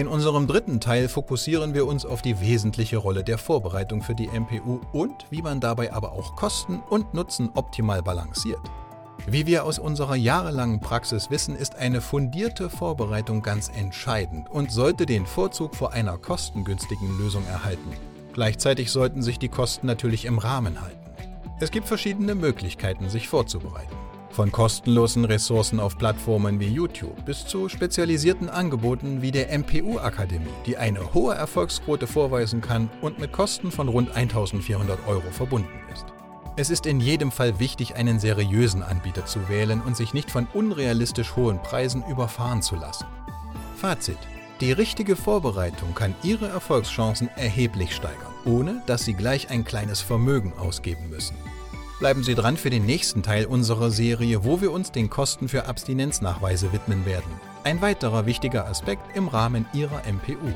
In unserem dritten Teil fokussieren wir uns auf die wesentliche Rolle der Vorbereitung für die MPU und wie man dabei aber auch Kosten und Nutzen optimal balanciert. Wie wir aus unserer jahrelangen Praxis wissen, ist eine fundierte Vorbereitung ganz entscheidend und sollte den Vorzug vor einer kostengünstigen Lösung erhalten. Gleichzeitig sollten sich die Kosten natürlich im Rahmen halten. Es gibt verschiedene Möglichkeiten, sich vorzubereiten. Von kostenlosen Ressourcen auf Plattformen wie YouTube bis zu spezialisierten Angeboten wie der MPU-Akademie, die eine hohe Erfolgsquote vorweisen kann und mit Kosten von rund 1400 Euro verbunden ist. Es ist in jedem Fall wichtig, einen seriösen Anbieter zu wählen und sich nicht von unrealistisch hohen Preisen überfahren zu lassen. Fazit. Die richtige Vorbereitung kann Ihre Erfolgschancen erheblich steigern, ohne dass Sie gleich ein kleines Vermögen ausgeben müssen. Bleiben Sie dran für den nächsten Teil unserer Serie, wo wir uns den Kosten für Abstinenznachweise widmen werden. Ein weiterer wichtiger Aspekt im Rahmen Ihrer MPU.